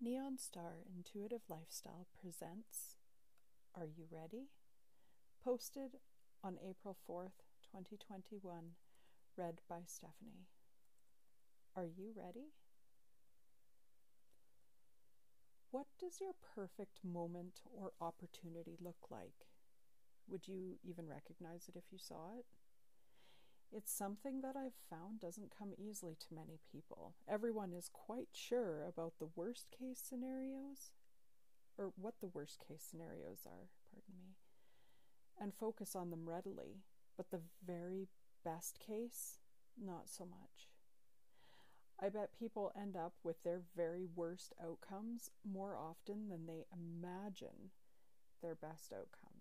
Neon Star Intuitive Lifestyle presents Are You Ready? Posted on April 4th, 2021, read by Stephanie. Are you ready? What does your perfect moment or opportunity look like? Would you even recognize it if you saw it? It's something that I've found doesn't come easily to many people. Everyone is quite sure about the worst case scenarios, or what the worst case scenarios are, pardon me, and focus on them readily, but the very best case, not so much. I bet people end up with their very worst outcomes more often than they imagine their best outcomes.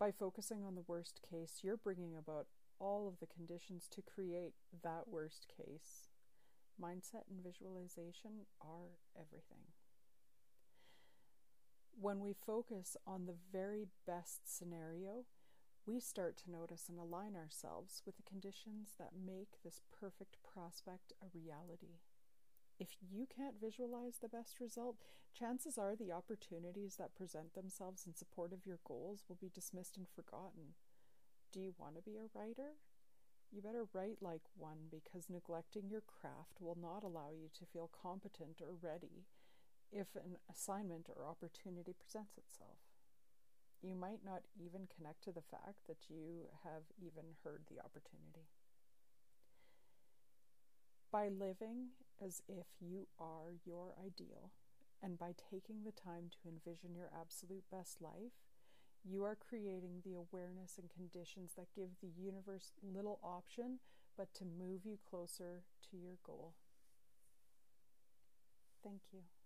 By focusing on the worst case, you're bringing about all of the conditions to create that worst case. Mindset and visualization are everything. When we focus on the very best scenario, we start to notice and align ourselves with the conditions that make this perfect prospect a reality. If you can't visualize the best result, chances are the opportunities that present themselves in support of your goals will be dismissed and forgotten. Do you want to be a writer? You better write like one because neglecting your craft will not allow you to feel competent or ready if an assignment or opportunity presents itself. You might not even connect to the fact that you have even heard the opportunity. By living as if you are your ideal, and by taking the time to envision your absolute best life, you are creating the awareness and conditions that give the universe little option but to move you closer to your goal. Thank you.